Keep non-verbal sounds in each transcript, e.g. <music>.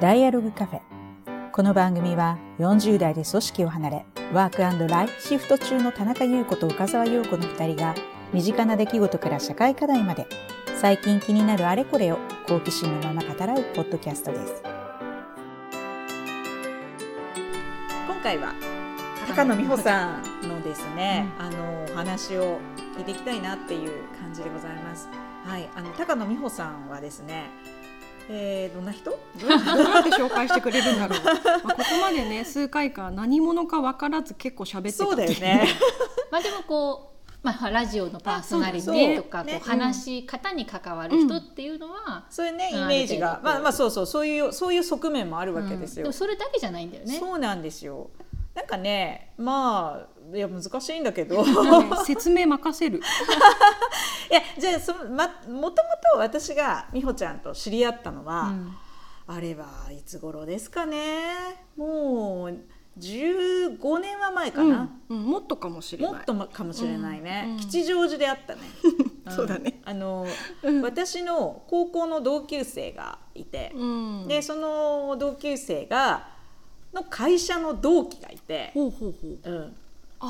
ダイアログカフェ。この番組は40代で組織を離れ、ワークライフシフト中の田中優子と岡沢陽子の2人が、身近な出来事から社会課題まで、最近気になるあれこれを好奇心のまま語らうポッドキャストです。今回は高野美穂さんのですね、あのお話を聞いていきたいなっていう感じでございます。はい、あの高野美穂さんはですね、えー、どんな人？<laughs> どうやって紹介してくれるんだろう。まあここまでね数回か何者か分からず結構喋ってたそうだよっていね。<laughs> まあでもこう、まあ、ラジオのパーソナリティとかねこう話し方に関わる人っていうのは、そういうねイうんメージがまあまあそうそうそういうそういう側面もあるわけですよ。うんでもそれだけじゃないんだよね。そうなんですよ。なんかねまあいや難しいんだけど。ね説明任せる。<laughs> いやじゃあそのまもともと私が美穂ちゃんと知り合ったのは、うん。あれはいつ頃ですかね。もう15年は前かな、うんうん。もっとかもしれない。もっとまかもしれないね、うんうん。吉祥寺であったね。<laughs> そうだね。ん。あの、うん。私の高校の同級生がいて、うん。でその同級生がの会社の同期がいて、ほうほうほう。うん、あ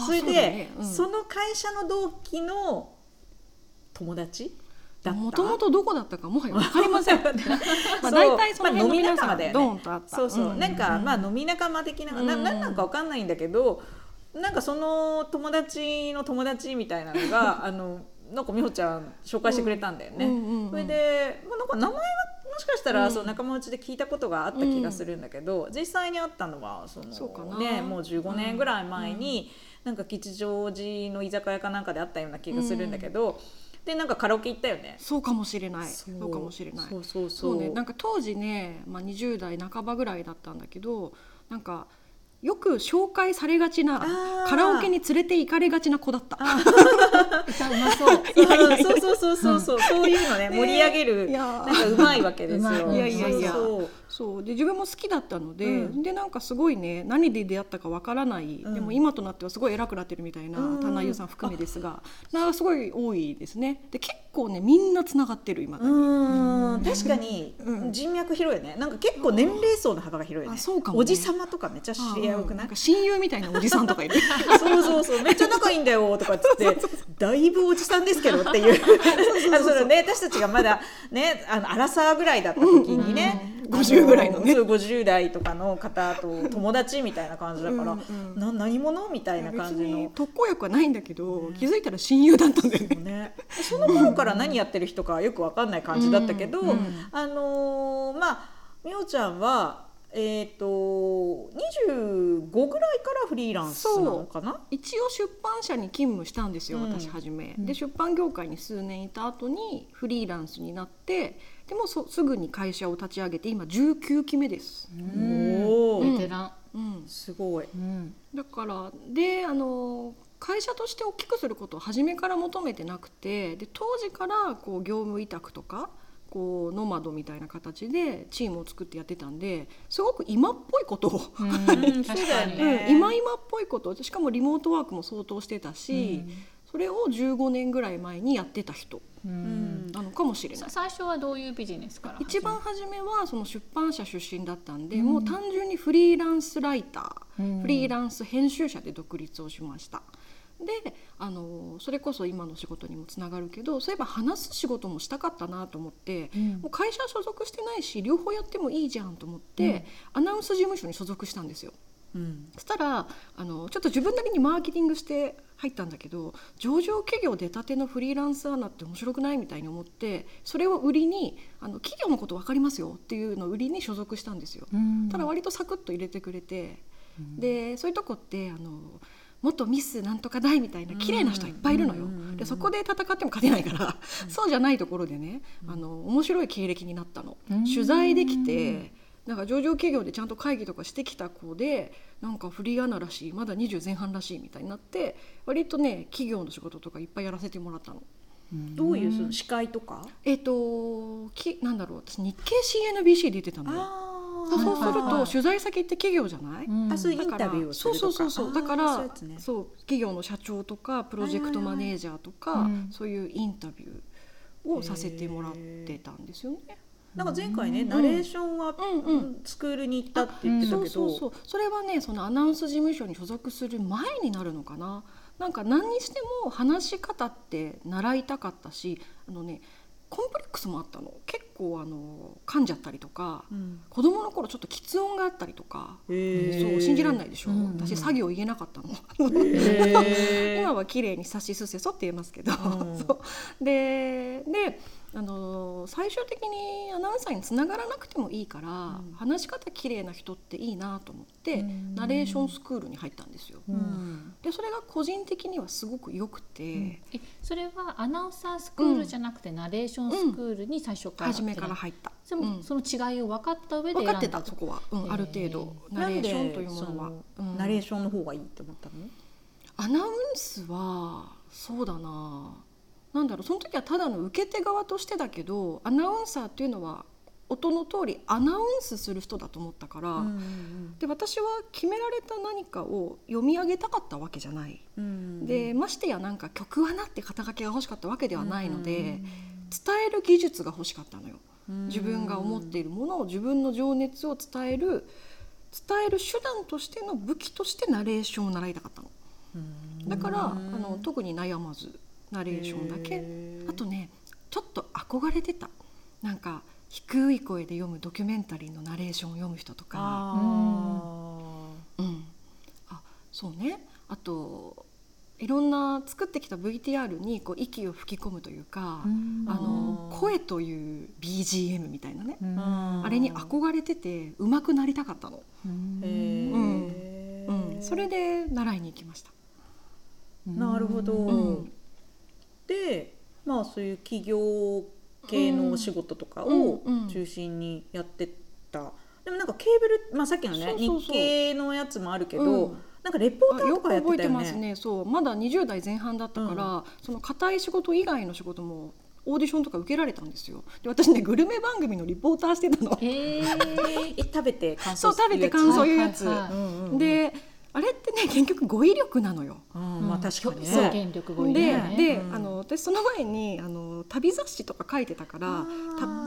それでうだね。うん。その会社の同期の友達だった？もともとどこだったかもはや分かりません。<laughs> まあそう大体そのまあ飲み辺の皆さん仲間だよね。ドーンとあった。そうそう、んなんか、まあ飲み仲間的な、なうんなん。なんかわかんないんだけどなんかその友達の友達みたいなのが <laughs> あのなんか美穂ちゃん紹介してくれたんだよね、うんうんうんそれで、まあ、なんか名前はもしかしたら、うん。そう仲間内で聞いたことがあった気がするんだけど、実際にあったのはそのねもう15年ぐらい前に、なんか吉祥寺の居酒屋かなんかであったような気がするんだけど、でなんかカラオケ行ったよね。そうかもしれない。そう。かもしれない。そうそうそそううね、なんか当時ね、まあ、20代半ばぐらいだったんだけどなんかよく紹介されがちなカラオケに連れて行かれがちな子だった。<laughs> 歌うまそう。<laughs> そうそうそうそうそう。そういうのね盛り上げる。なんかうまいわけですよ。<laughs> いやいやいやそう。そうで自分も好きだったので、うん。でなんかすごいね何で出会ったかわからない、うん。でも今となってはすごい偉くなってるみたいなうん。さん含めですが、なすごい多いですね。で結構ねみんなつながってる今うーん。確かにうん。人脈広いよね。なんか結構年齢層の幅が広いよね。あそうかもね。おじさまとかめっちゃ知り合い多くない？ん。か？親友みたいなおじさんとかいる。<laughs> そうそうそう。めっちゃ仲いいんだよとかっつってだいぶおじさんですけどっていう。あのそのね私たちがまだねあのアラサーぐらいだった時にね、50ぐらいのね。そう50代とかの方と友達みたいな感じだから、うんうんな何者？みたいな感じの。特効薬はないんだけど、気づいたら親友だったんだよね。ね、その頃から何やってる人かよく分かんない感じだったけど、うんうんあのーまあ美穂ちゃんはえっ、と25ぐらいからフリーランスなのかな？一応出版社に勤務したんですよ、うん私初め、で出版業界に数年いた後にフリーランスになってでもそすぐに会社を立ち上げて今19期目です、おお、ベテラン。うん、すごい。うん。だからであの会社として大きくすることを初めから求めてなくてで当時からこう業務委託とかこうノマドみたいな形でチームを作ってやってたんですごく今っぽいことを、<laughs> 今今っぽいことしかもリモートワークも相当してたし、それを15年ぐらい前にやってた人うんなのかもしれないさ。最初はどういうビジネスから一番初めはその出版社出身だったんで、うんもう単純にフリーランスライター、うんフリーランス編集者で独立をしました。であのそれこそ今の仕事にもつながるけどそういえば話す仕事もしたかったなと思って、うんもう会社所属してないし両方やってもいいじゃんと思って、アナウンス事務所に所属したんですよ。うん。そしたらあのちょっと自分なりにマーケティングして入ったんだけど上場企業出たてのフリーランスアナって面白くないみたいに思ってそれを売りにあの企業のこと分かりますよっていうのを売りに所属したんですよ。うん。ただ割とサクッと入れてくれて、でそういうとこってあの元ミスなんとか大みたいな綺麗な人いっぱいいるのよ。でそこで戦っても勝てないから、そうじゃないところでねあの面白い経歴になったの。うん。取材できてなんか上場企業でちゃんと会議とかしてきた子でなんかフリーアナらしいまだ20前半らしいみたいになって割とね企業の仕事とかいっぱいやらせてもらったの。どういうその司会とか？えっ、ときなんだろう私日経 CNBC で出てたのよ。あそうすると取材先って企業じゃない、うん。あそういうインだからタビューをするとか。そうそうそうそう。だからそう企業の社長とかプロジェクトマネージャーとか、はいはいはい。うん。そういうインタビューをさせてもらってたんですよね。なんか前回ね、ナレーションは、うんうん。スクールに行ったって言ってたけど、そうそうそう。それはねそのアナウンス事務所に所属する前になるのかな。なんか何にしても話し方って習いたかったしあのねコンプレックスもあったの。結構あの噛んじゃったりとか、うん。子供の頃ちょっと喫音があったりとか、へー。そう信じられないでしょ、うん私作業言えなかったの。へー。<laughs> 今は綺麗に「さしすせそ」って言えますけど、うん。<laughs> そう。でであの最終的にアナウンサーにつながらなくてもいいから、うん。話し方綺麗な人っていいなと思って、うん。ナレーションスクールに入ったんですよ。うん。でそれが個人的にはすごく良くて、えそれはアナウンサースクールじゃなくて、ナレーションスクールに最初から初めから入った。でも、うん。その違いを分かった上で分かってたそこは、うんある程度ナレーションというものは。ナレーションの方がいいって思ったの、アナウンスはそうだななんだろうその時はただの受け手側としてだけどアナウンサーっていうのは音の通りアナウンスする人だと思ったから、うんで私は決められた何かを読み上げたかったわけじゃない。うんでましてやなんか曲はなって肩書きが欲しかったわけではないので、うん伝える技術が欲しかったのよ。うん。自分が思っているものを自分の情熱を伝える伝える手段としての武器としてナレーションを習いたかったの。うん。だから、うん。あの特に悩まずナレーションだけあとねちょっと憧れてたなんか低い声で読むドキュメンタリーのナレーションを読む人とか、うん、あそうねあといろんな作ってきた VTR にこう息を吹き込むというか、うあの声という BGM みたいなね、あれに憧れてて上手くなりたかったの、うんうん、それで習いに行きました。なるほど、でまあそういう企業系のお仕事とかをうんうん中心にやってた、でもなんかケーブル、まあ、さっきのね日系のやつもあるけど、うん。なんかレポーターとかやってく覚えてたよねますね。そう。まだ20代前半だったから、その硬い仕事以外の仕事もオーディションとか受けられたんですよ。で私ねグルメ番組のリポーターしてたの。へー。え食べて感想 <laughs> そう食べて感想言うやつ、であれってね結局語彙力なのよ。うんまあ確かにね。そう表現力語彙でね。で、うん。あの私その前にあの旅雑誌とか書いてたから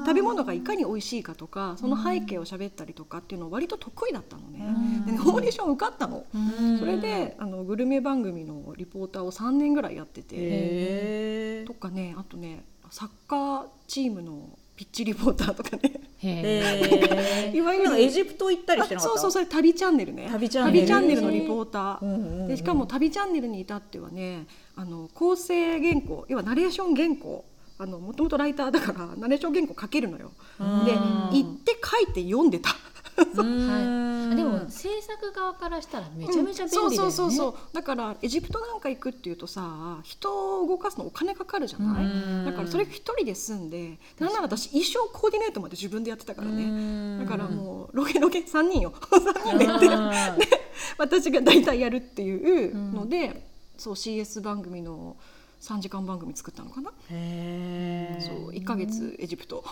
食べ物がいかに美味しいかとかその背景を喋ったりとかっていうの割と得意だったのね、うん。でねオーディション受かったの、うん。それであのグルメ番組のリポーターを3年ぐらいやってて、へとかねあとねサッカーチームのピッチリポーターとかね。へえいわゆるなんかエジプト行ったりしてなかった？あそうそうそれ旅チャンネルね。旅チャンネル。旅のリポーター、うんうんうん。でしかも旅チャンネルに至ってはねあの構成原稿要はナレーション原稿あのもともとライターだからナレーション原稿書けるのよ。うん。で行って書いて読んでた。はい、でも制作側からしたらめちゃめちゃ便利だよね、そうそうそうそう。だからエジプトなんか行くっていうとさ人を動かすのお金かかるじゃない、うん。だからそれ一人で住んでなんなら私衣装コーディネートまで自分でやってたからね、ねだからもうロケロケ3人よ。3人で。行って私が大体やるっていうので、そう CS 番組の3時間番組作ったのかな、へえそう1ヶ月エジプト。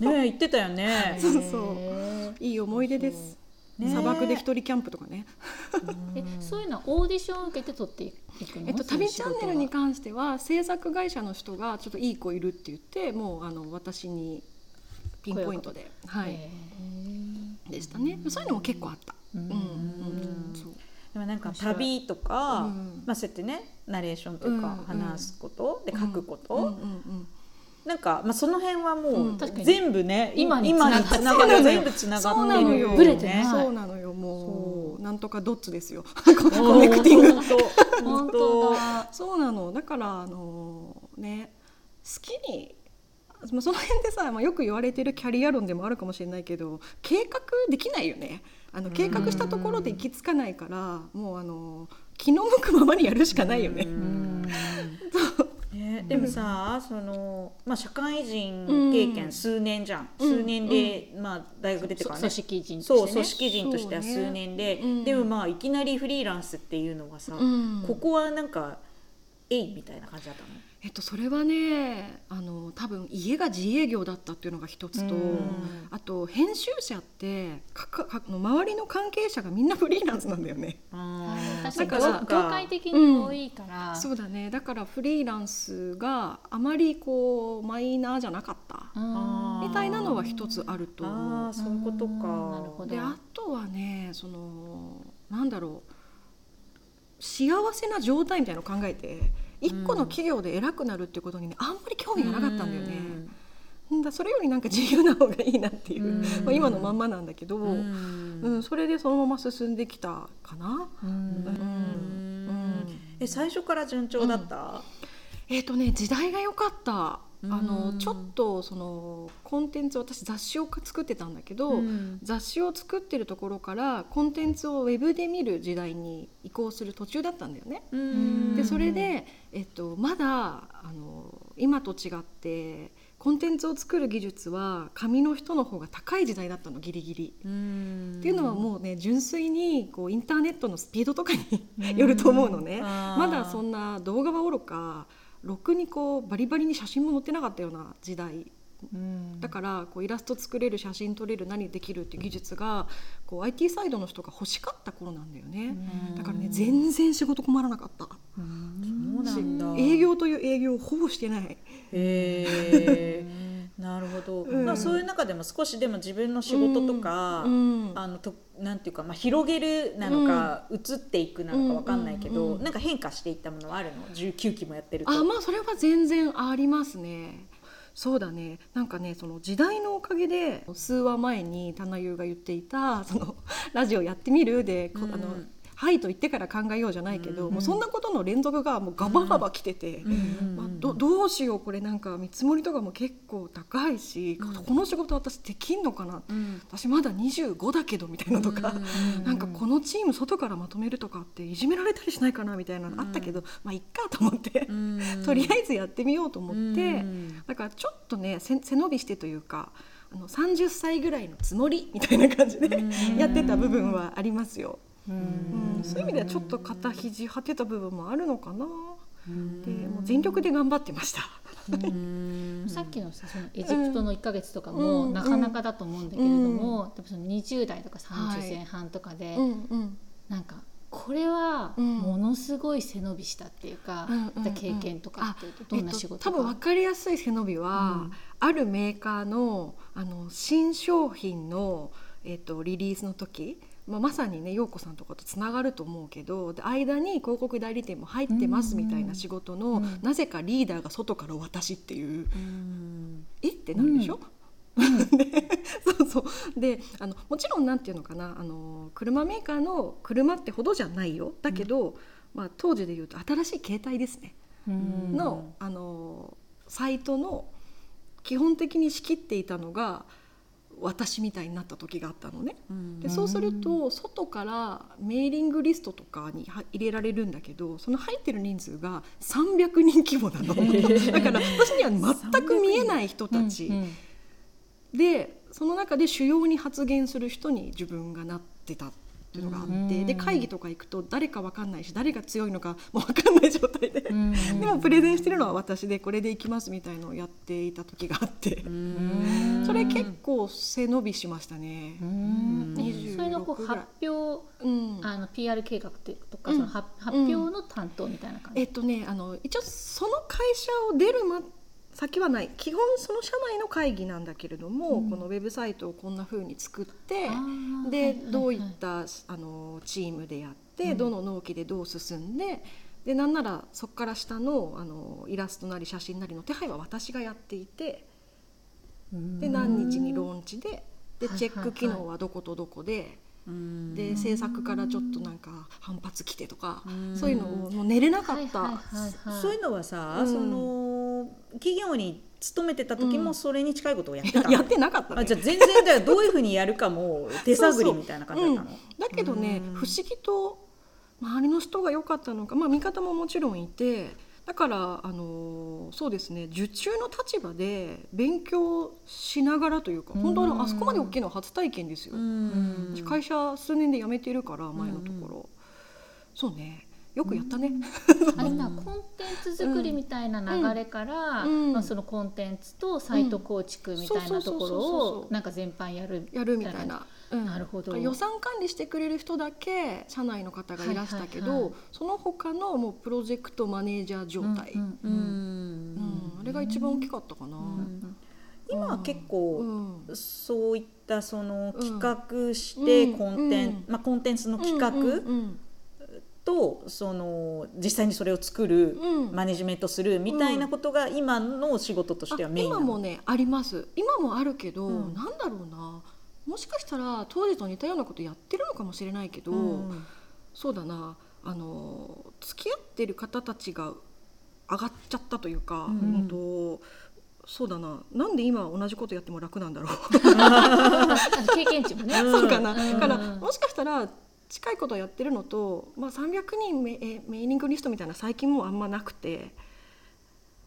ね言ってたよね。そうそう。へいい思い出です、ね砂漠で一人キャンプとかね、ーえそういうのはオーディションを受けて取っていくの、えっと、旅チャンネルに関しては制作会社の人がちょっといい子いるって言ってもうあの私にピンポイントで、はい、へでしたね。そういうのも結構あった。ーうん。うんでもなんか旅とか、うん。まあそうやってねナレーションというかうん話すこと、で書くこと、うんうんうん。なんか、まあ、その辺はもう全部ね、今につながる。全部つながってるよ。ブレてないそうなのよ。もそう。うなんとかドッツですよ。コ <laughs> コネクティング。本当。そうなの。だからあのね好きに。まあその辺でさ、まあ、よく言われてるキャリア論でもあるかもしれないけど計画できないよねあの計画したところで行き着かないからもうあの気の向くままにやるしかないよね。うん。ね、でもさその、まあ、社会人経験数年じゃん、うん。数年で、まあ、大学出てからね組織人とそうしてね。組織人としては数年で、でもまあいきなりフリーランスっていうのがさ、うん。ここはなんかえいみたいな感じだったの？えっと、それはねあの多分家が自営業だったっていうのが一つと、うん。あと編集者ってかかかの周りの関係者がみんなフリーランスなんだよね。あー確かに。だから業業界的に多いから、そうだね。だからフリーランスがあまりこうマイナーじゃなかった。みたいなのは一つあるとああ。そういうことか。であとはねそのなんだろう。幸せな状態みたいなのを考えて一個の企業で偉くなるっていうことにねあんまり興味がなかったんだよね。うん。だそれよりなんか自由な方がいいなっていう、うん。まあ、今のまんまなんだけど、ううんんそれでそのまま進んできたかな。うん。うん。え最初から順調だった、えっ、とね時代が良かった。あのうんちょっとそのコンテンツ私雑誌を作ってたんだけど、うん雑誌を作ってるところからコンテンツをウェブで見る時代に移行する途中だったんだよね。うんでそれで、えっと、まだあの今と違ってコンテンツを作る技術は紙の人の方が高い時代だったのギリギリ。うんっていうのはもうね純粋にこうインターネットのスピードとかによると思うのね。まだそんな動画はおろかろくにこうバリバリに写真も載ってなかったような時代。うん。だからこうイラスト作れる写真撮れる何できるっていう技術がこう IT サイドの人が欲しかった頃なんだよね。だからね全然仕事困らなかった。そうなんだ。営業という営業をほぼしてない。へえ <laughs> なるほど、うん。まあ、そういう中でも少しでも自分の仕事とか、うん。あのとなんていうか、まあ、広げるなのか、移っていくなのかわかんないけど、うんうん。うんなんか変化していったものはあるの？19期もやってると。あまあそれは全然ありますね。そうだね。なんかねその時代のおかげで数話前に棚優が言っていたそのラジオやってみるで、こうん。あのはいと言ってから考えようじゃないけど、うんもうそんなことの連続がもうガバガバ来てて、うんまあ、どどうしようこれなんか見積もりとかも結構高いし、うん。この仕事私できんのかな、うん。私まだ25だけどみたいなとか、うんなんかこのチーム外からまとめるとかっていじめられたりしないかなみたいなのあったけど、まあいっかと思って、うん。とりあえずやってみようと思って、うん。だからちょっとね背背伸びしてというかあの30歳ぐらいのつもりみたいな感じでうん。やってた部分はありますよ。ううん。ん、そういう意味ではちょっと肩肘張ってた部分もあるのかな。うん。でもう全力で頑張ってました。うん。<laughs> さっきのさそのエジプトの1か月とかもうん。なかなかだと思うんだけれども、でもその20代とかはい30前半とかで、うん。うん。なんかこれはうん。ものすごい背伸びしたっていうか、うん。うん。うん。経験とかっていうとどんな仕事えっと、多分分かりやすい背伸びは、うん。あるメーカーのあの新商品の、えっと、リリースの時、まあ、まさにね陽子さんとかとつながると思うけどで間に広告代理店も入ってますみたいな仕事の、うん。なぜかリーダーが外から私っていううん。え？ってなるでしょ、<laughs> でそうそう。であのもちろんなんていうのかなあの車メーカーの車ってほどじゃないよ。だけど、まあ、当時でいうと新しい携帯ですね。うん。の,、あのサイトの基本的に仕切っていたのが私みたいになった時があったのね。うん。でそうすると外からメーリングリストとかには入れられるんだけどその入ってる人数が300人規模なの。だから私には全く見えない人たち、うんでその中で主要に発言する人に自分がなってた。っていうのがあって、うん。で会議とか行くと誰か分かんないし誰が強いのかも分かんない状態で、うん。<laughs> でもプレゼンしてるのは私でこれでいきますみたいのをやっていた時があって、うん。それ結構背伸びしましたね。う。ん。26それのこうぐらい。発表うん。あの PR 計画っていうとか、うん。その発発表の担当みたいな感じ、えっとねあの一応その会社を出るま先はない。基本その社内の会議なんだけれども、うん。このウェブサイトをこんな風に作ってで、はいはいはい。どういったあのチームでやって、うん。どの納期でどう進んででなんならそこから下のあのイラストなり写真なりの手配は私がやっていてで何日にローンチでではいはいはい。チェック機能はどことどこで。うん。で制作からちょっとなんか反発来てとか、うん。そういうのをもう寝れなかった、はいはいはいはいそういうのはさ、うん。その企業に勤めてた時もそれに近いことをやってたの、<laughs> やってなかったね。あじゃあ全然だよどういうふうにやるかも手探りみたいな感じだったの。うん。だけどねうん。不思議と周りの人が良かったのか、まあ、味方ももちろんいてだからあのそうですね受注の立場で勉強しながらというか本当うんにあそこまで大きいのは初体験ですよ。うん。会社数年で辞めてるから前のところ、そうねよくやったね。<laughs> あれなコンテンツ作りみたいな流れから、うん。まあ、そのコンテンツとサイト構築みたいなところをなんか全般やるやるみたいな。うん。なるほど。予算管理してくれる人だけ社内の方がいらしたけど、その他のもうプロジェクトマネージャー状態、うんあれが一番大きかったかな。ん今は結構、うん。そういったその企画してうん。コンテン、うん。まあ、コンテンツの企画とその実際にそれを作る、うん。マネジメントするみたいなことが今の仕事としてはあメイン今もねあります。今もあるけど、うん。なんだろうな。もしかしたら当時と似たようなことやってるのかもしれないけど、うん。そうだな。あの付き合ってる方たちが上がっちゃったというか、うん。うんとそうだな。なんで今同じことやっても楽なんだろう？<laughs> 経験値もね。そうかな、うん。だからうんもしかしたら近いことやってるのと、まあ、300人メえメーリングリストみたいな最近もうあんまなくて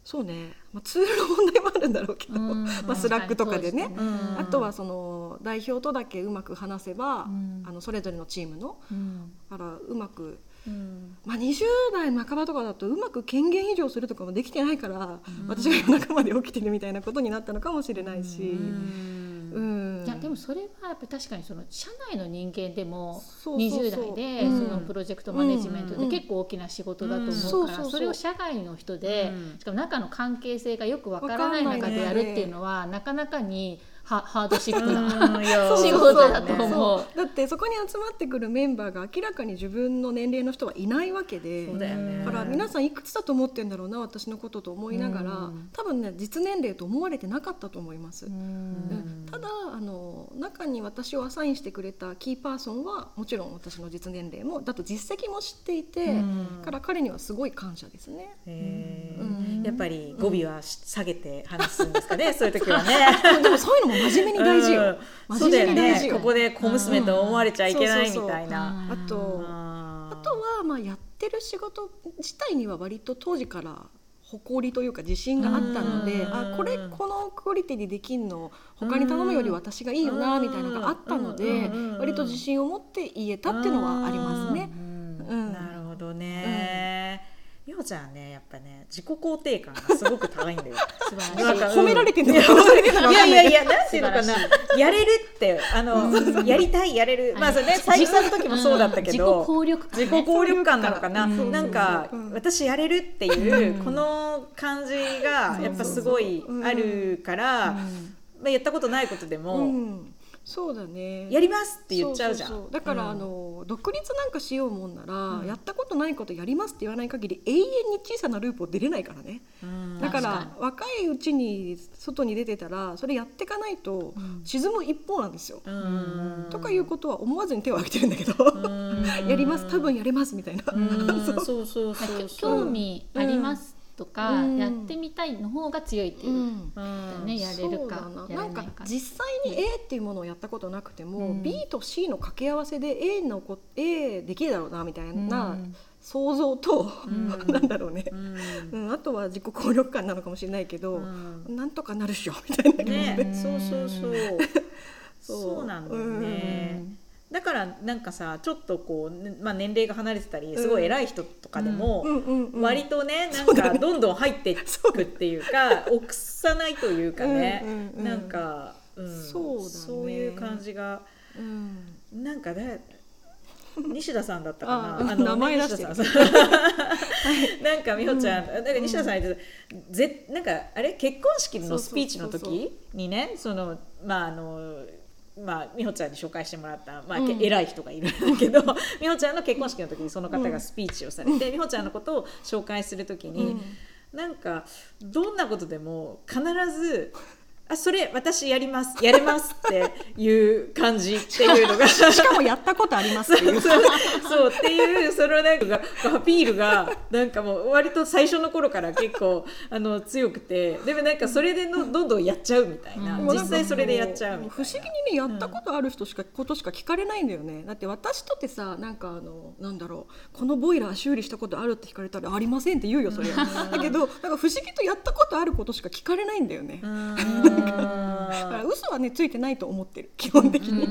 そうね、まあ、ツールの問題もあるんだろうけど、うん <laughs> まあ、 Slack とかでね、うん。あとはその代表とだけうまく話せば、うん。あのそれぞれのチームのうからうまく、うん。まあ、20代半ばとかだとうまく権限移譲するとかもできてないから、私が夜中まで起きてるみたいなことになったのかもしれないし。うん。いやでもそれはやっぱり確かにその社内の人間でもそうそうそう。20代でうん。そのプロジェクトマネジメントうん。で結構大きな仕事だと思うからそれを社外の人でうん。しかも中の関係性がよくわからない中でやるっていうのはなかなかにハハードシップな <laughs> 仕事だとそう思う。だってそこに集まってくるメンバーが明らかに自分の年齢の人はいないわけで。だから皆さんいくつだと思ってんだろうな私のことと思いながら、うん。多分ね実年齢と思われてなかったと思います。ただあの中に私をアサインしてくれたキーパーソンはもちろん私の実年齢もだと実績も知っていて、うん。から彼にはすごい感謝ですね。やっぱり語尾は下げて話すんですかね、そういう時はね。<laughs> でもそういうのも真面目に大事よ。うん真そうだよ面目に大事よ。ねここで小娘と思われちゃいけないみうんたいな。あとああとはまあやってる仕事自体には割と当時から誇りというか自信があったのでうんあこれこのクオリティでできんの他に頼むより私がいいよなみたいなのがあったのでうん割と自信を持って言えたっていうのはありますね。うんうんなるほどね。みほちゃんねやっぱね自己肯定感がすごく高いんだよ。<laughs> なんか褒められてんのいやいやいやいやなんていうのかな。やれるってあのやりたいやれる。まあそれね最初の時もそうだったけど自己効力感ね。自己効力感なのかな、うんなんか、うん。私やれるっていう、うん。この感じがやっぱすごいあるから、まあ、やったことないことでも、うんそうだね。やりますって言っちゃうじゃん。そそそだから、うん。あの独立なんかしようもんなら、うん。やったことないことやりますって言わない限り永遠に小さなループを出れないからね。うん。だから若いうちに外に出てたらそれやっていかないとうん。沈む一方なんですよ。うん。とかいうことは思わずに手を挙げてるんだけど、うん。<laughs> やります。多分やれますみたいな、うん。<laughs> そう。そうそうそうそう。興味ありますとか、うん。やってみたいの方が強いっていう、うん。うん。ねやれるかなんか実際に A っていうものをやったことなくても、うん。B と C の掛け合わせで A のこ A できるだろうなみたいなうん。想像と、ん。<laughs> なんだろうね、うん。うん、あとは自己効力感なのかもしれないけど、うん。なんとかなるっしょみたいなね。そうそうそう。<laughs> そう。そうなんだよね、だからなんかさちょっとこう、ねまあ、年齢が離れてたりすごい偉い人とかでも、割とねなんかどんどん入っていくっていうか臆さないというかね、なんか、うん、そうだね。そういう感じがうん。なんかね西田さんだったかあな名前出して。る <laughs> なんか美穂ちゃん、なんか西田さん言ってたぜなんかあれ？結婚式のスピーチの時にねそのまああのまあ、美穂ちゃんに紹介してもらった、まあうん。偉い人がいるんだけど <laughs> 美穂ちゃんの結婚式の時にその方がスピーチをされて、美穂ちゃんのことを紹介する時に、なんかどんなことでも必ず「あそれ私やりますやれます」っていう感じ <laughs> っていうのが。しかもやったことありますっていう。そうそうっていうそのなんかアピールがなんかもう割と最初の頃から結構あの強くて。でもなんかそれでのどんどんやっちゃうみたいな、うん。実際それでやっちゃうみたいな。不思議にねやったことある人しか、ことしか聞かれないんだよね。だって私とってさなんかあのなんだろうこのボイラー修理したことあるって聞かれたらありませんって言うよそれは。だけどなんか不思議とやったことあることしか聞かれないんだよね、<laughs> だから嘘はねついてないと思ってる基本的に、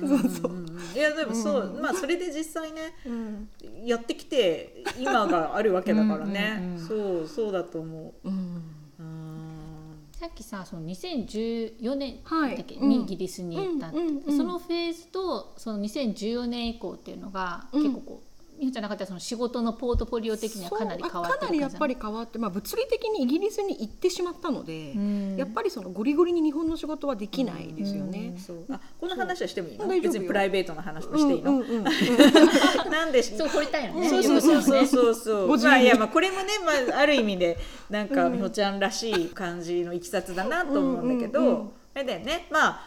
そうそう。いやでもそう、まあそれで実際ねうん。やってきて今があるわけだからね、うんうんうん。そうそうだと思う。さっきさその2014年はい。だっけ、うん。にイギリスに行ったそのフェーズとその2014年以降っていうのがうん。結構こうみほちゃんの中ではその仕事のポートフォリオ的にはかなり変わってかなりやっぱり変わって、まあ、物理的にイギリスに行ってしまったので、うん。やっぱりそのゴリゴリに日本の仕事はできないですよね。そう。あこの話はしてもいいの？別にプライベートな話もしていいの、なんでし <laughs> そう掘りたいよね。そうそうそうそう。そうまあいやまあこれもねまあある意味でなんかみほちゃんらしい感じのいきさつだなと思うんだけど、あれだよね。まあ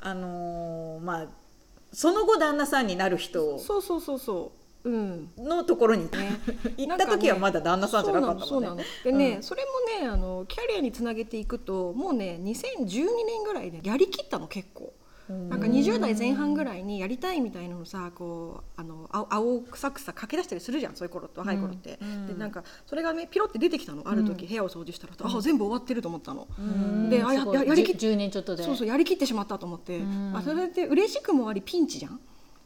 あのーまあその後旦那さんになる人そうそうそうそう。うん。のところに、<laughs> 行った時はまだ旦那さんじゃなかったもんね。そうなの。そうなの。でね、うん。それもねあのキャリアにつなげていくともうね2012年ぐらいでやりきったの結構。なんか20代前半ぐらいにやりたいみたいなのさこうあの青青臭くさ駆け出したりするじゃんそういう頃って若い頃って、うん。でなんかそれがねピロって出てきたのある時、部屋を掃除したら、あ全部終わってると思ったの、うん。であやややりきっじゅ10年ちょっとで。そうそうやりきってしまったと思って、ん。あそれって嬉しくもありピンチじゃん。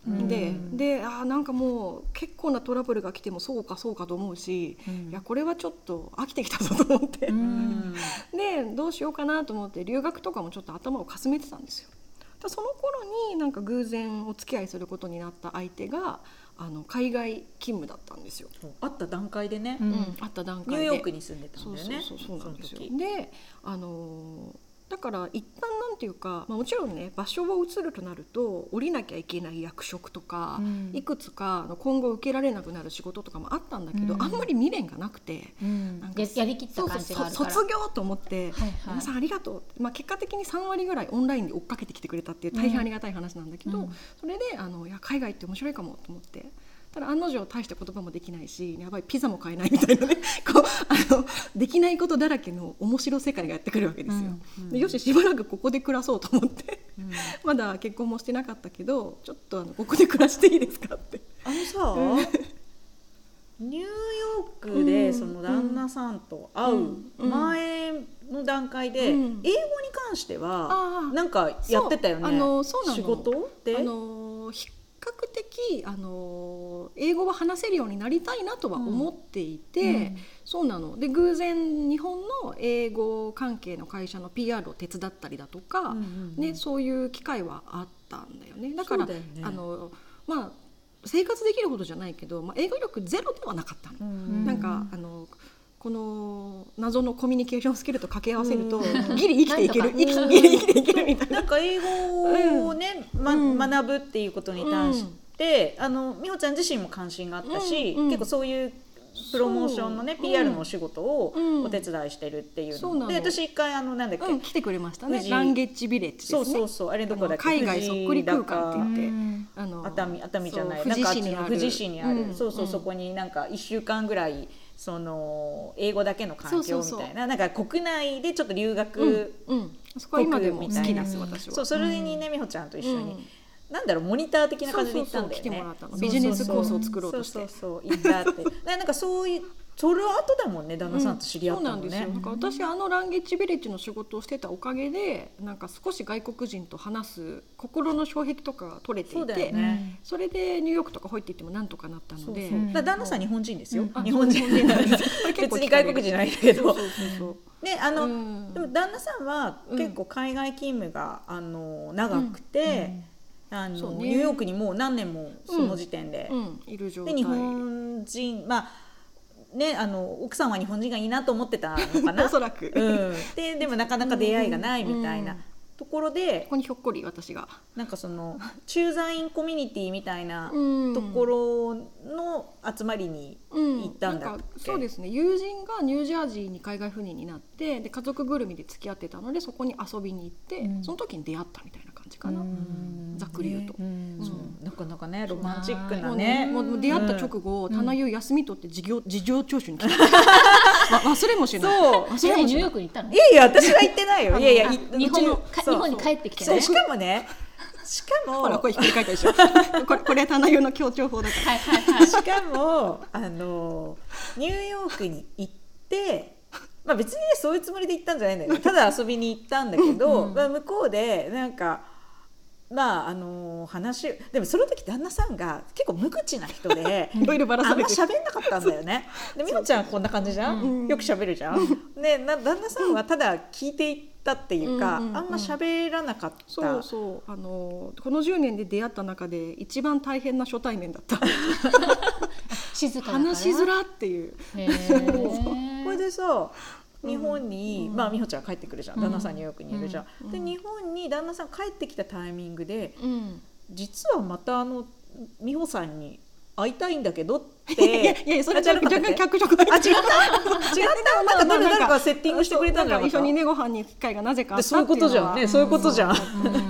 でであーなんかもう結構なトラブルが来てもそうかそうかと思うし、いやこれはちょっと飽きてきたぞと思って、うん。<laughs> でどうしようかなと思って留学とかもちょっと頭をかすめてたんですよ。だその頃になんか偶然お付き合いすることになった相手があの海外勤務だったんですよ。会った段階でね、うん。うん。あった段階で。ニューヨークに住んでたんだよね。そうそうそうそうなんですよ。その時。であのーだから一旦なんていうか、まあ、もちろんね場所を移るとなると降りなきゃいけない役職とか、うん。いくつかあの今後受けられなくなる仕事とかもあったんだけど、うん。あんまり未練がなくて。うん。なんかややりきった卒業と思って、はいはい。皆さんありがとう、まあ、結果的に3割ぐらいオンラインで追っかけてきてくれたっていう大変ありがたい話なんだけど、うん。それであのいや海外って面白いかもと思って。案の定大した言葉もできないしやばいピザも買えないみたいなね <laughs> こうあのできないことだらけの面白世界がやってくるわけですよ。でよししばらくここで暮らそうと思って、まだ結婚もしてなかったけどちょっとあのここで暮らしていいですかって。あのさ、<laughs> ニューヨークでその旦那さんと会ううん。前の段階で、うん。英語に関してはなんかやってたよね。あのそうなの。仕事で、あの比較的あの英語は話せるようになりたいなとは思っていて、うん。そうなの。で偶然日本の英語関係の会社の PR を手伝ったりだとか、うんうんうん。ね、そういう機会はあったんだよね。だからね。あの、まあ、生活できるほどじゃないけど、まあ、英語力ゼロではなかったの。うん。なんかあのこの謎のコミュニケーションスキルと掛け合わせるとギリ生きていける。ギリ生きていけるみたいな。なんか英語をね、まうん。学ぶっていうことに対して、あの美穂ちゃん自身も関心があったし、結構そういうプロモーションのね PR のお仕事をうん。お手伝いしてるっていうの。ので私一回あのなんだっけ、うん、来てくれましたね。ランゲッジビレッジそうそうそうあれどこだっけ海外そっくり空間って言って、うん。あの熱海熱海じゃない。富士市にある。の富士市にある、うん。そうそう、うん。そこになんか1週間ぐらいその英語だけの環境みたいななんか国内でちょっと留学、うんうん、そこは今でも好きです僕みたいな。私は。そうそれにね美穂ちゃんと一緒に、うん。なんだろうモニター的な感じで行ったんだよね。ビジネスコースを作ろうとして。そうそうそう行ったって。で <laughs> なんかそういうそれは後だもんね旦那さんと知り合ったのね、そうなんですよ。なんか私あのランゲッジビレッジの仕事をしてたおかげで、なんか少し外国人と話す心の障壁とかが取れていて、ね、それでニューヨークとか入っていってもなんとかなったので、そうそうだから旦那さん日本人ですよ、あ日本人そう日本人なんです。これ結別に外国人じゃないけど。そうそうそうであの、うん。でも旦那さんはうん。結構海外勤務が、あの長くて、あのそうね。ニューヨークにもう何年もその時点で、そう、うん、いる状態。で日本人まあねあの奥さんは日本人がいいなと思ってたのかな？おそらく。こうん、ででもなかなか出会いがないみたいなうんところで、こにひょっこり私が。なんかその駐在員コミュニティみたいなうん。ところの集まりに行ったんだっなんそうですね。友人がニュージャージーに海外赴任になってで家族ぐるみで付き合ってたのでそこに遊びに行って、うん。その時に出会ったみたいな。感じかな、うん。ざっくり言うと。うん。そうなかなかねロマンチックもなうねねもう出会った直後、うん。棚湯休み取って事業事情聴取に来た。<laughs> わ忘れもしない。そう。忘れもしない。いやいや私は行ってないよ。いやいや日本日本に帰ってきてしかもね <laughs> しかもこれひっくり返ったでしょ。<laughs> これこれ棚湯の強調法だから。はいはいはい。しかもあのニューヨークに行って、まあ、別にねそういうつもりで行ったんじゃないんだよねただ遊びに行ったんだけど、うん。まあ、向こうでなんかまああの話でもその時旦那さんが結構無口な人で <laughs> いろいろばらあんまされて喋んなかったんだよね。<laughs> で美穂ちゃんこんな感じじゃん、うん。よく喋るじゃん？でな旦那さんはただ聞いていったっていうか、うんうんうんあんま喋らなかった。そうそう。あのこの10年で出会った中で一番大変な初対面だった。<laughs> 静か話しづらっていう。これでさ日本に、うん。まあ美穂ちゃん帰ってくるじゃん。うん。旦那さんニューヨークにいるじゃん、うん。で日本に旦那さん帰ってきたタイミングでうん。実はまたあの美穂さんに会いたいんだけどって。いやいやそれあじゃ若干脚色があ違った？違った？なんか誰誰かセッティングしてくれたんじゃな一緒にねご飯に行く機会がなぜかあったそういうことじゃん。ねそういうことじゃん、ん。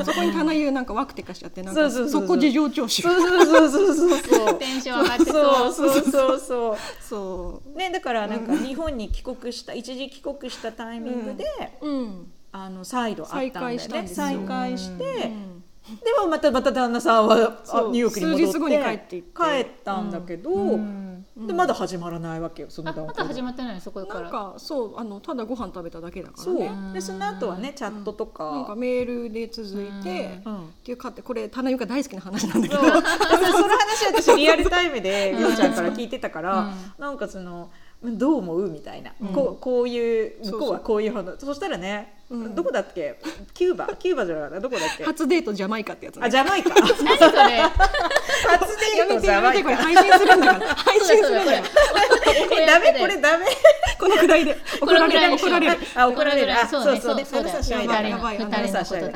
そこに棚湯なんかワクテカしちゃってなんか。そこ事情聴取そうそうそう。そうそうテンション上がってそう。そうそうそうそう。そう。ねだからなんか日本に帰国した一時帰国したタイミングで、うん。あの再度会ったんだよ再会したんね再会して、うんでもまたまた旦那さんはニューヨークに戻って帰って帰ったんだけど、うん。でまだ始まらないわけよその段階で。だ始まってないのそこから。なんかそうあのただご飯食べただけだからそう。ねでその後はねチャットとか,、なんかメールで続いて、うん。っていうかってこれ棚湯が大好きな話なんだけど。そうその話私リアルタイムでみおちゃんから聞いてたから、うん。なんかそのどう思うみたいな、うん。こうこういうそうそう向こう。はこういう話そしたらね、うんどこだっけ？キューバ。キューバじゃなかった。どこだっけ？初デートジャマイカってやつね。あジャマイカ。何それ？<laughs> 初デートジャマイカ。やめてこれ配信するんだから。<laughs> 配信するんだからえダメこれダメ。このくらいで。怒られる怒られる。あ怒られる。あそう。ねそうそうねそうだ。やばいやばい。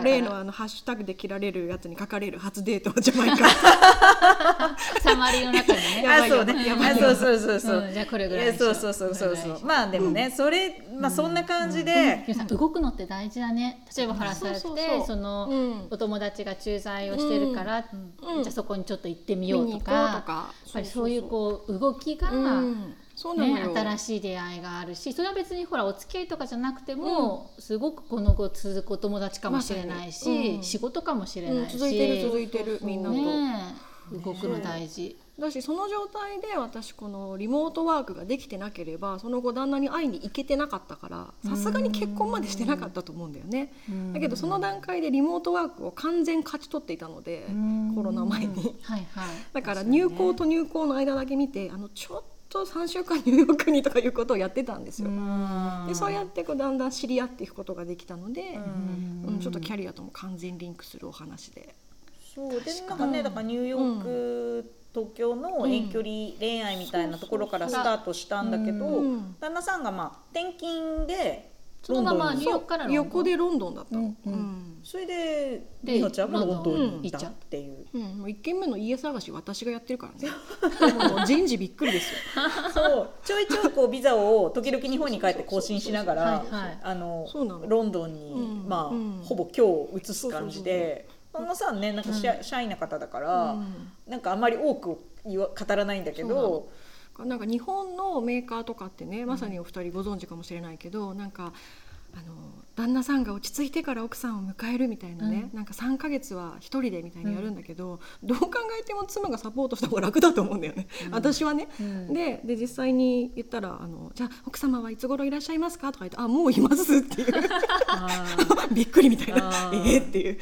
例のあのハッシュタグで切られるやつに書かれる初デートジャマイカ。<laughs> サマリーの中にね。あそうね。やばいあそうそうそうそう、うんじゃあこれぐらいそううそうそうそう。まあでもね、それまあそんな感じで、動くのって大事だね。例えばほらそうやってその、うん。お友達が駐在をしてるから、うん。じゃあそこにちょっと行ってみようとかやっぱりそういうこう動きが、うん。そうなのね、よ、新しい出会いがあるしそれは別にほらお付き合いとかじゃなくても、すごくこの後続くお友達かもしれないし、まうん。仕事かもしれうんないし、続いてる続いてるみんなと、ねえ動くの大事。だしその状態で私このリモートワークができてなければその後旦那に会いに行けてなかったからさすがに結婚までしてなかったと思うんだよね。だけどその段階でリモートワークを完全勝ち取っていたのでコロナ前に。はいはい。だから入校と入校の間だけ見てあのちょっと3週間ニューヨークにとかいうことをやってたんですよ。でそうやってこうだんだん知り合っていくことができたのでうん。ちょっとキャリアとも完全リンクするお話で。そう。でなんかねだからニューヨーク、東京の遠距離恋愛みたいなところからスタートしたんだけど、うん。旦那さんがまあ転勤でそのままロンドンに。ニューヨークからロンドン。横でロンドンだったの、うんうん。うん。それでで美穂ちゃんもロンドンにロン行ったっちゃう。っていう。うん、もう一軒目の家探し私がやってるからね。もう人事びっくりですよ。<laughs> そう。ちょいちょいこうビザを時々日本に帰って更新しながらはいはい。あのそうなの。ロンドンに、うん。まあ、うん。ほぼ今日移す感じでさんねなんかシャ,、シャイな方だから、うん。なんかあんまり多く言わ語らないんだけどなんか日本のメーカーとかってねまさにお二人ご存知かもしれないけど、なんかあの旦那さんが落ち着いてから奥さんを迎えるみたいなね、なんか3ヶ月は一人でみたいにやるんだけど、どう考えても妻がサポートした方が楽だと思うんだよね、私はね。うん。でで実際に言ったらあの「じゃあ奥様はいつ頃いらっしゃいますか?」とか言って「あもういます」っていう。<laughs> びっくりみたいな。あ「ー。えー？っていう。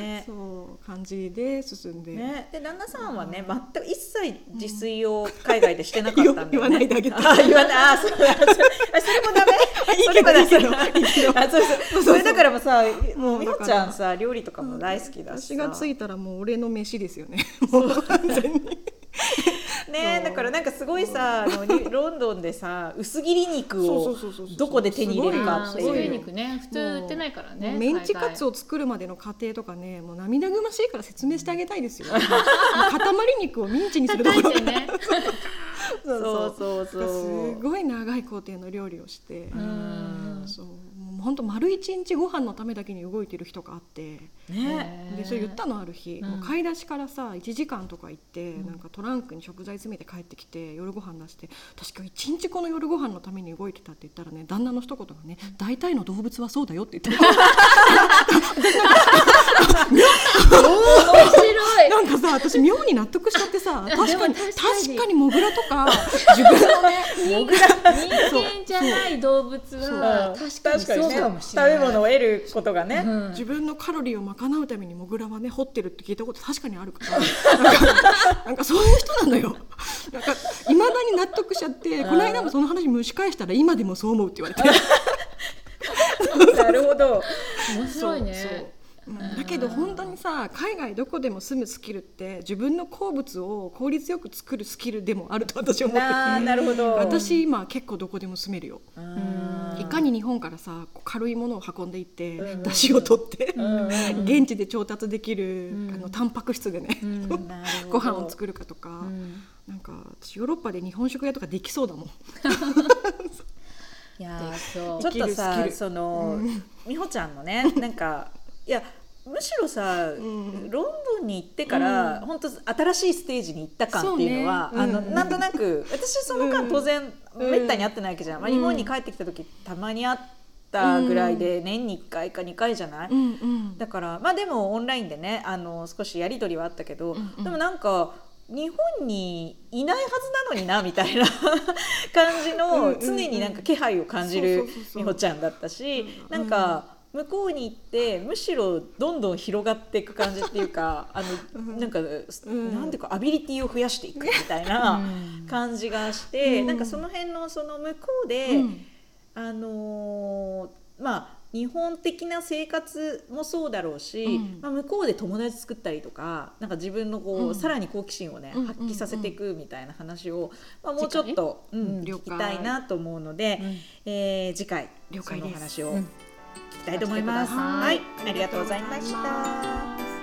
ね。<laughs> そう感じで進んで、ね、で旦那さんはね全く一切自炊を海外でしてなかったんだよ、ね。言わないであげてあ言わない。あそれあそれもダメ。<laughs> それもダメあそうそう。それだからもさもう美穂ちゃんさ料理とかも大好きだしさ。私がついたらもう俺の飯ですよね。もう完全に。ねだからなんかすごいさあのにロンドンでさ薄切り肉をそうそうそうそうどこで手に入れるかっていう。肉ね。普通売ってないからね。メンチカツをを作るまでの過程とかねもう涙ぐましいから説明してあげたいですよ。<laughs> 塊肉をミンチにするところ。叩いてね <laughs> そうそうそう。<laughs> すごい長い工程の料理をして。うん。そう本当丸一日ご飯のためだけに動いてる日とかあってね。でそれ言ったのある日、うん。もう買い出しからさ1時間とか行って、なんかトランクに食材詰めて帰ってきて夜ご飯出して私今日一日この夜ご飯のために動いてたって言ったらね旦那の一言がね「大体の動物はそうだよ」って言って <laughs> 面白いなんかさ私妙に納得しちゃってさ <laughs> や確かに確かに。確かにモグラとか <laughs> 自分のね人間じゃない動物はう。ん確かにそうかもしれ食ない。べ物を得ることがね、うん。自分のカロリーを賄うためにモグラはね掘ってるって聞いたこと確かにあるから。<laughs> なんかなんかそういう人なのよ。なんかいまだに納得しちゃってこの間もその話蒸し返したら今でもそう思うって言われて。なるほど。面白いそう。ねうんだけど本当にさ海外どこでも住むスキルって自分の好物を効率よく作るスキルでもあると私は思ってなてなるほど。私今結構どこでも住めるよ。うんいかに日本からさ軽いものを運んでいってうん。出汁を取ってうん。現地で調達できるうん。あのタンパク質でねご飯を作るかとかうん。なんか私ヨーロッパで日本食屋とかできそうだもん。いやでそう。ちょっとさそのうん。美穂ちゃんのねなんかいやむしろさ、ん。ロンドンに行ってから、うん。本当新しいステージに行った感っていうのはそうねあの、うんなんとなく私その間うん当然、うん。めったに会ってないわけじゃん、まあ、うん。日本に帰ってきた時たまに会ったぐらいで年に1回か2回じゃない、うんうん。だからまあでもオンラインでねあの少しやり取りはあったけど、うんうん。でもなんか日本にいないはずなのになみたいな感じのうん常になんか気配を感じる美穂ちゃんだったしうん。なんか向こうに行ってむしろどんどん広がっていく感じっていうか <laughs> あのうん。なんかん。なんていうかアビリティを増やしていくみたいな <laughs> 感じがしてうん。なんかその辺のその向こうで。うん。あのーまあ日本的な生活もそうだろうし、うん。まあ、向こうで友達作ったりとかなんか自分のこう、うん。さらに好奇心をね、うん発揮させていくみたいな話を、まあ、もうちょっと、うんうん。聞きたいなと思うので、えー次回その話をきたいと思います。はい、ありがとうございました。